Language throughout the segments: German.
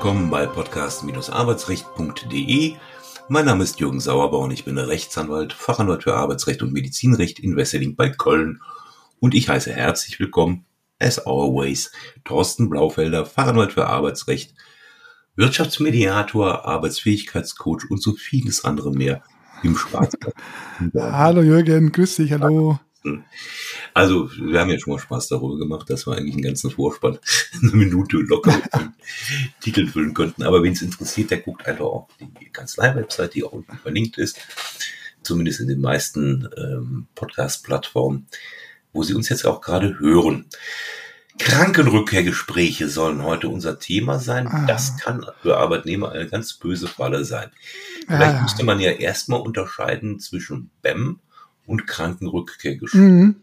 willkommen bei podcast-arbeitsrecht.de. Mein Name ist Jürgen Sauerbau und ich bin Rechtsanwalt, Fachanwalt für Arbeitsrecht und Medizinrecht in Wesseling bei Köln. Und ich heiße herzlich willkommen, as always, Thorsten Blaufelder, Fachanwalt für Arbeitsrecht, Wirtschaftsmediator, Arbeitsfähigkeitscoach und so vieles andere mehr im Schwarzwald. hallo Jürgen, grüß dich, hallo. Also, wir haben ja schon mal Spaß darüber gemacht, dass wir eigentlich einen ganzen Vorspann eine Minute locker mit dem Titel füllen könnten. Aber wen es interessiert, der guckt einfach auf die Kanzlei-Website, die auch unten verlinkt ist. Zumindest in den meisten ähm, Podcast-Plattformen, wo Sie uns jetzt auch gerade hören. Krankenrückkehrgespräche sollen heute unser Thema sein. Ah. Das kann für Arbeitnehmer eine ganz böse Falle sein. Vielleicht ah. müsste man ja erstmal unterscheiden zwischen BEM und Krankenrückkehrgespräch. Mhm.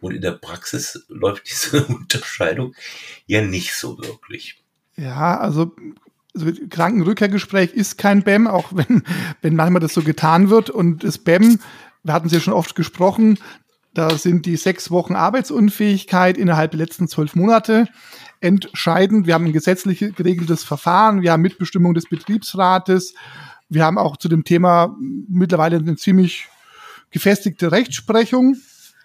Und in der Praxis läuft diese Unterscheidung ja nicht so wirklich. Ja, also, also Krankenrückkehrgespräch ist kein BEM, auch wenn, wenn manchmal das so getan wird. Und das BEM, wir hatten es ja schon oft gesprochen, da sind die sechs Wochen Arbeitsunfähigkeit innerhalb der letzten zwölf Monate entscheidend. Wir haben ein gesetzlich geregeltes Verfahren, wir haben Mitbestimmung des Betriebsrates, wir haben auch zu dem Thema mittlerweile eine ziemlich gefestigte Rechtsprechung.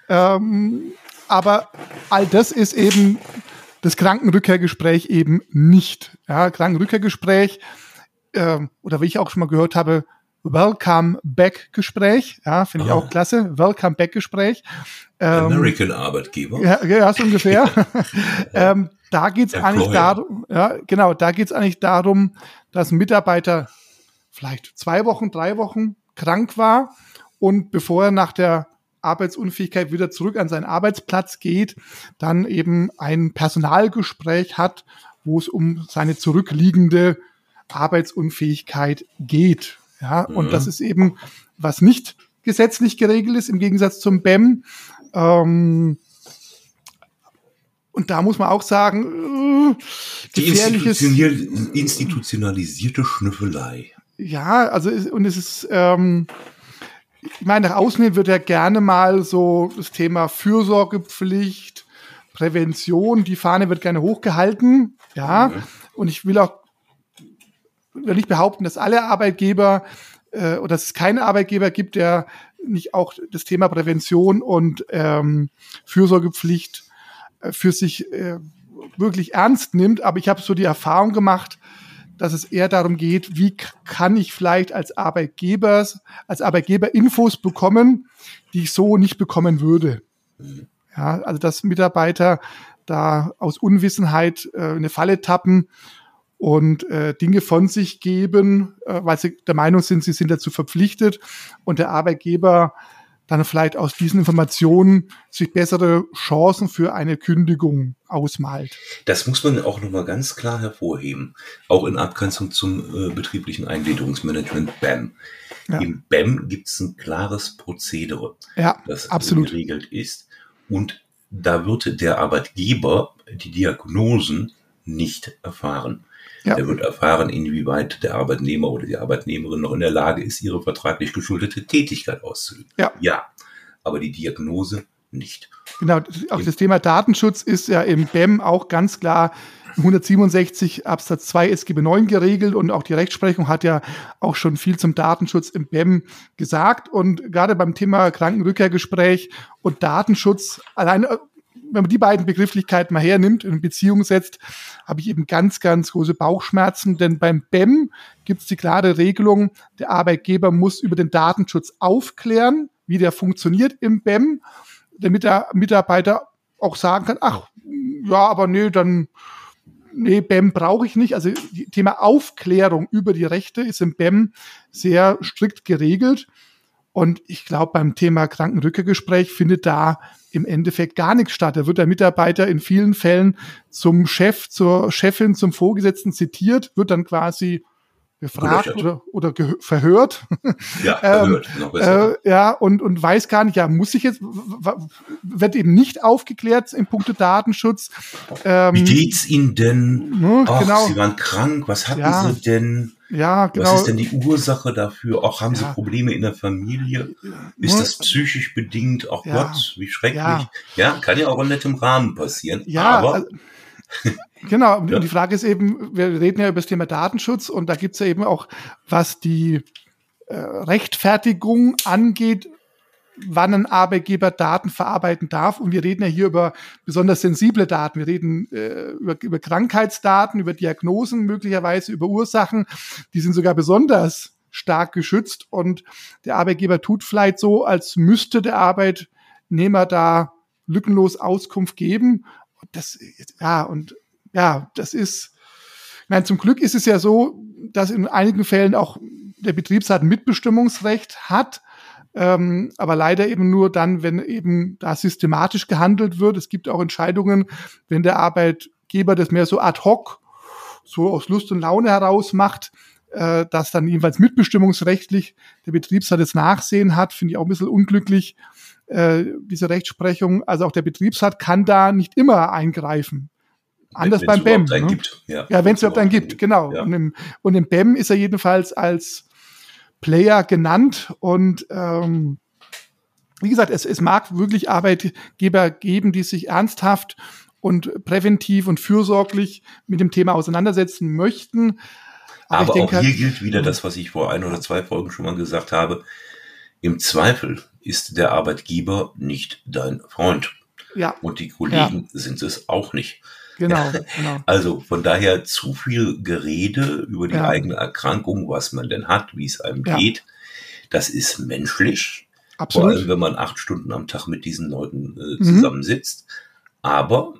Ähm, aber all das ist eben das Krankenrückkehrgespräch eben nicht. Ja, Krankenrückkehrgespräch äh, oder wie ich auch schon mal gehört habe, Welcome Back Gespräch. Ja, finde ich auch klasse. Welcome Back Gespräch. Ähm, American Arbeitgeber. Ja, ja so ungefähr. ähm, da geht's eigentlich darum, ja, genau, da geht's eigentlich darum, dass ein Mitarbeiter vielleicht zwei Wochen, drei Wochen krank war und bevor er nach der Arbeitsunfähigkeit wieder zurück an seinen Arbeitsplatz geht, dann eben ein Personalgespräch hat, wo es um seine zurückliegende Arbeitsunfähigkeit geht. Ja, mhm. und das ist eben, was nicht gesetzlich geregelt ist, im Gegensatz zum BEM. Ähm, und da muss man auch sagen, äh, gefährliches. Die institutionalisierte Schnüffelei. Ja, also, und es ist, ähm, ich meine, nach außen hin wird ja gerne mal so das Thema Fürsorgepflicht, Prävention, die Fahne wird gerne hochgehalten, ja. Mhm. Und ich will auch will nicht behaupten, dass alle Arbeitgeber äh, oder dass es keinen Arbeitgeber gibt, der nicht auch das Thema Prävention und ähm, Fürsorgepflicht äh, für sich äh, wirklich ernst nimmt. Aber ich habe so die Erfahrung gemacht, dass es eher darum geht, wie kann ich vielleicht als Arbeitgeber, als Arbeitgeber Infos bekommen, die ich so nicht bekommen würde. Ja, also dass Mitarbeiter da aus Unwissenheit äh, eine Falle tappen und äh, Dinge von sich geben, äh, weil sie der Meinung sind, sie sind dazu verpflichtet und der Arbeitgeber dann vielleicht aus diesen Informationen sich bessere Chancen für eine Kündigung ausmalt. Das muss man auch nochmal ganz klar hervorheben, auch in Abgrenzung zum äh, betrieblichen Eingliederungsmanagement BAM. Ja. Im BAM gibt es ein klares Prozedere, ja, das absolut. geregelt ist und da wird der Arbeitgeber die Diagnosen nicht erfahren. Ja. Er wird erfahren, inwieweit der Arbeitnehmer oder die Arbeitnehmerin noch in der Lage ist, ihre vertraglich geschuldete Tätigkeit auszuüben. Ja. ja. Aber die Diagnose nicht. Genau, auch das Thema Datenschutz ist ja im BEM auch ganz klar 167 Absatz 2 SGB 9 geregelt und auch die Rechtsprechung hat ja auch schon viel zum Datenschutz im BEM gesagt. Und gerade beim Thema Krankenrückkehrgespräch und Datenschutz, allein wenn man die beiden Begrifflichkeiten mal hernimmt, in Beziehung setzt, habe ich eben ganz, ganz große Bauchschmerzen, denn beim BEM gibt es die klare Regelung, der Arbeitgeber muss über den Datenschutz aufklären, wie der funktioniert im BEM, damit der Mitarbeiter auch sagen kann, ach, ja, aber nee, dann, nee, BEM brauche ich nicht. Also Thema Aufklärung über die Rechte ist im BEM sehr strikt geregelt. Und ich glaube, beim Thema Krankenrückergespräch findet da im Endeffekt gar nichts statt. Da wird der Mitarbeiter in vielen Fällen zum Chef, zur Chefin, zum Vorgesetzten zitiert, wird dann quasi befragt oder, oder verhört. Ja, verhört, ähm, noch besser. Äh, ja, und, und weiß gar nicht, ja, muss ich jetzt, wird eben nicht aufgeklärt im Punkte Datenschutz. Ähm, Wie geht's Ihnen denn? Ne, Ach, genau. Sie waren krank, was hatten ja. Sie denn? Ja, genau. Was ist denn die Ursache dafür? Auch haben ja. Sie Probleme in der Familie? Ist das psychisch bedingt? Ach ja. Gott, wie schrecklich. Ja. ja. kann ja auch in nettem Rahmen passieren. Ja, aber also, Genau, und die Frage ist eben, wir reden ja über das Thema Datenschutz und da gibt es ja eben auch, was die äh, Rechtfertigung angeht, wann ein Arbeitgeber Daten verarbeiten darf. Und wir reden ja hier über besonders sensible Daten. Wir reden äh, über, über Krankheitsdaten, über Diagnosen möglicherweise, über Ursachen. Die sind sogar besonders stark geschützt. Und der Arbeitgeber tut vielleicht so, als müsste der Arbeitnehmer da lückenlos Auskunft geben. Das, ja, und ja, das ist, meine, zum Glück ist es ja so, dass in einigen Fällen auch der Betriebsrat Mitbestimmungsrecht hat. Ähm, aber leider eben nur dann, wenn eben da systematisch gehandelt wird. Es gibt auch Entscheidungen, wenn der Arbeitgeber das mehr so ad hoc, so aus Lust und Laune heraus macht, äh, dass dann jedenfalls mitbestimmungsrechtlich der Betriebsrat das Nachsehen hat, finde ich auch ein bisschen unglücklich, äh, diese Rechtsprechung. Also auch der Betriebsrat kann da nicht immer eingreifen. Anders wenn, beim BEM. Ne? Ja, ja wenn es überhaupt einen gibt, genau. Ja. Und, im, und im BEM ist er jedenfalls als Player genannt und ähm, wie gesagt, es, es mag wirklich Arbeitgeber geben, die sich ernsthaft und präventiv und fürsorglich mit dem Thema auseinandersetzen möchten. Aber, Aber auch hier halt, gilt wieder das, was ich vor ein oder zwei Folgen schon mal gesagt habe. Im Zweifel ist der Arbeitgeber nicht dein Freund. Ja. Und die Kollegen ja. sind es auch nicht. Genau, genau. Also von daher zu viel Gerede über die ja. eigene Erkrankung, was man denn hat, wie es einem ja. geht. Das ist menschlich. Absolut. Vor allem, wenn man acht Stunden am Tag mit diesen Leuten äh, mhm. zusammensitzt. Mhm. Aber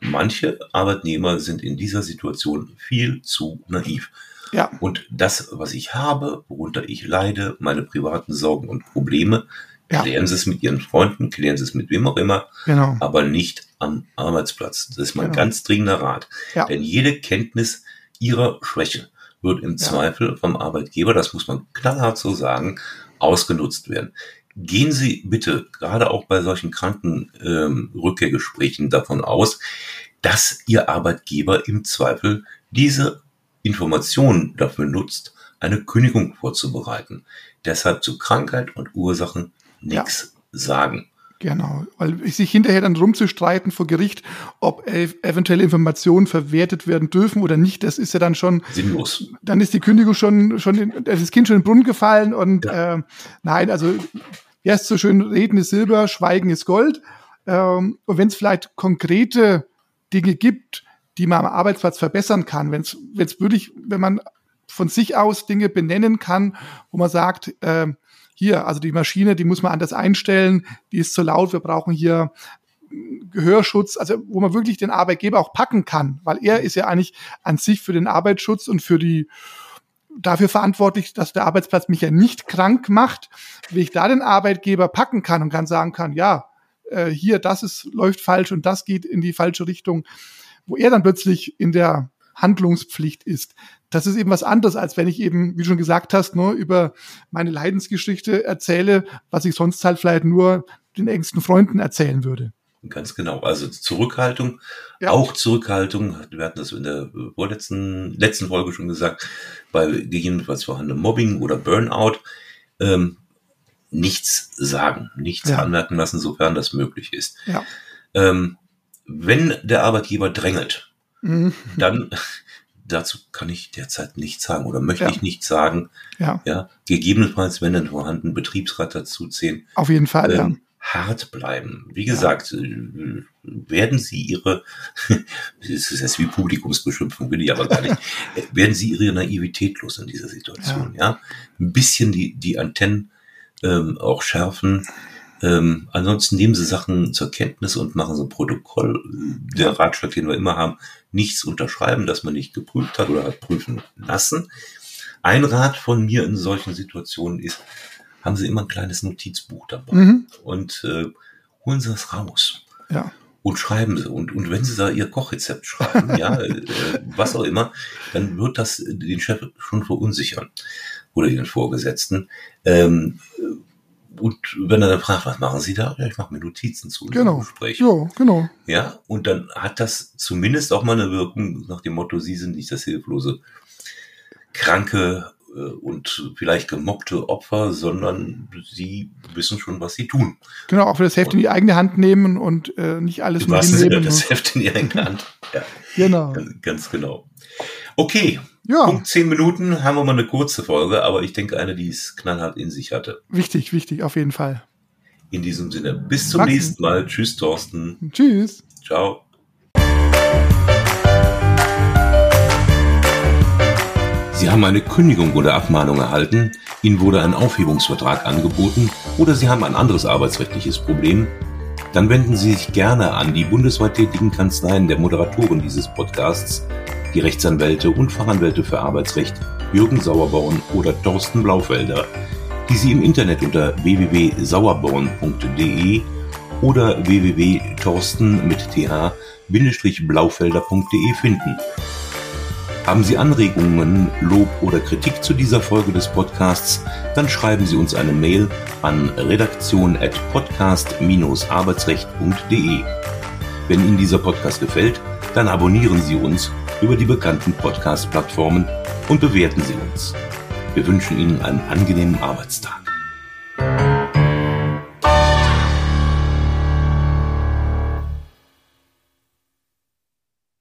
manche Arbeitnehmer sind in dieser Situation viel zu naiv. Ja. Und das, was ich habe, worunter ich leide, meine privaten Sorgen und Probleme, ja. Klären Sie es mit Ihren Freunden, klären Sie es mit wem auch immer, genau. aber nicht am Arbeitsplatz. Das ist mein genau. ganz dringender Rat. Ja. Denn jede Kenntnis Ihrer Schwäche wird im ja. Zweifel vom Arbeitgeber, das muss man knallhart so sagen, ausgenutzt werden. Gehen Sie bitte, gerade auch bei solchen Krankenrückkehrgesprächen, ähm, davon aus, dass Ihr Arbeitgeber im Zweifel diese Informationen dafür nutzt, eine Kündigung vorzubereiten. Deshalb zu Krankheit und Ursachen nichts ja. sagen. Genau, weil sich hinterher dann rumzustreiten vor Gericht, ob eventuelle Informationen verwertet werden dürfen oder nicht, das ist ja dann schon sinnlos. Dann ist die Kündigung schon, schon in, das Kind schon in den Brunnen gefallen und ja. äh, nein, also erst so schön reden ist Silber, Schweigen ist Gold. Ähm, und wenn es vielleicht konkrete Dinge gibt, die man am Arbeitsplatz verbessern kann, wenn es wirklich, wenn man von sich aus Dinge benennen kann, wo man sagt, äh, hier, also die Maschine, die muss man anders einstellen, die ist zu laut, wir brauchen hier Gehörschutz, also wo man wirklich den Arbeitgeber auch packen kann, weil er ist ja eigentlich an sich für den Arbeitsschutz und für die dafür verantwortlich, dass der Arbeitsplatz mich ja nicht krank macht, wie ich da den Arbeitgeber packen kann und kann sagen kann, ja, äh, hier, das ist, läuft falsch und das geht in die falsche Richtung, wo er dann plötzlich in der Handlungspflicht ist das ist eben was anderes, als wenn ich eben, wie du schon gesagt hast, nur ne, über meine Leidensgeschichte erzähle, was ich sonst halt vielleicht nur den engsten Freunden erzählen würde. Ganz genau. Also Zurückhaltung, ja. auch Zurückhaltung, wir hatten das in der vorletzten, letzten Folge schon gesagt, bei gegebenenfalls vorhandenem Mobbing oder Burnout, ähm, nichts sagen, nichts ja. anmerken lassen, sofern das möglich ist. Ja. Ähm, wenn der Arbeitgeber drängelt, mhm. dann dazu kann ich derzeit nichts sagen oder möchte ja. ich nichts sagen. Ja. ja. Gegebenenfalls, wenn dann vorhanden, Betriebsrat dazu zählen. Auf jeden Fall, ähm, ja. Hart bleiben. Wie gesagt, ja. Äh, werden Sie Ihre, das ist jetzt wie Publikumsbeschimpfung, will ich aber gar nicht, äh, werden Sie Ihre Naivität los in dieser Situation, ja. ja? Ein bisschen die, die Antennen ähm, auch schärfen. Ähm, ansonsten nehmen Sie Sachen zur Kenntnis und machen so Protokoll. Der Ratschlag, den wir immer haben, nichts unterschreiben, dass man nicht geprüft hat oder hat prüfen lassen. Ein Rat von mir in solchen Situationen ist, haben Sie immer ein kleines Notizbuch dabei mhm. und äh, holen Sie das raus. Ja. Und schreiben Sie. Und, und wenn Sie da Ihr Kochrezept schreiben, ja, äh, was auch immer, dann wird das den Chef schon verunsichern oder Ihren Vorgesetzten. Ähm, und wenn er dann fragt, was machen Sie da? Ja, ich mache mir Notizen zu genau. Gespräch. Ja, genau. Ja, und dann hat das zumindest auch mal eine Wirkung nach dem Motto, Sie sind nicht das hilflose, kranke äh, und vielleicht gemobbte Opfer, sondern sie wissen schon, was sie tun. Genau, auch das Heft und in die eigene Hand nehmen und äh, nicht alles nur hinnehmen. Das Heft in die eigene Hand. Ja. genau. Ganz, ganz genau. Okay. Ja. Punkt zehn Minuten haben wir mal eine kurze Folge, aber ich denke eine, die es knallhart in sich hatte. Wichtig, wichtig, auf jeden Fall. In diesem Sinne, bis zum Wachsen. nächsten Mal. Tschüss, Thorsten. Tschüss. Ciao. Sie haben eine Kündigung oder Abmahnung erhalten, Ihnen wurde ein Aufhebungsvertrag angeboten oder Sie haben ein anderes arbeitsrechtliches Problem, dann wenden Sie sich gerne an die bundesweit tätigen Kanzleien der Moderatoren dieses Podcasts, die Rechtsanwälte und Fachanwälte für Arbeitsrecht Jürgen Sauerborn oder Thorsten Blaufelder, die Sie im Internet unter www.sauerborn.de oder www.torsten mit th-blaufelder.de finden. Haben Sie Anregungen, Lob oder Kritik zu dieser Folge des Podcasts, dann schreiben Sie uns eine Mail an redaktion.podcast-arbeitsrecht.de. Wenn Ihnen dieser Podcast gefällt, dann abonnieren Sie uns über die bekannten Podcast-Plattformen und bewerten Sie uns. Wir wünschen Ihnen einen angenehmen Arbeitstag.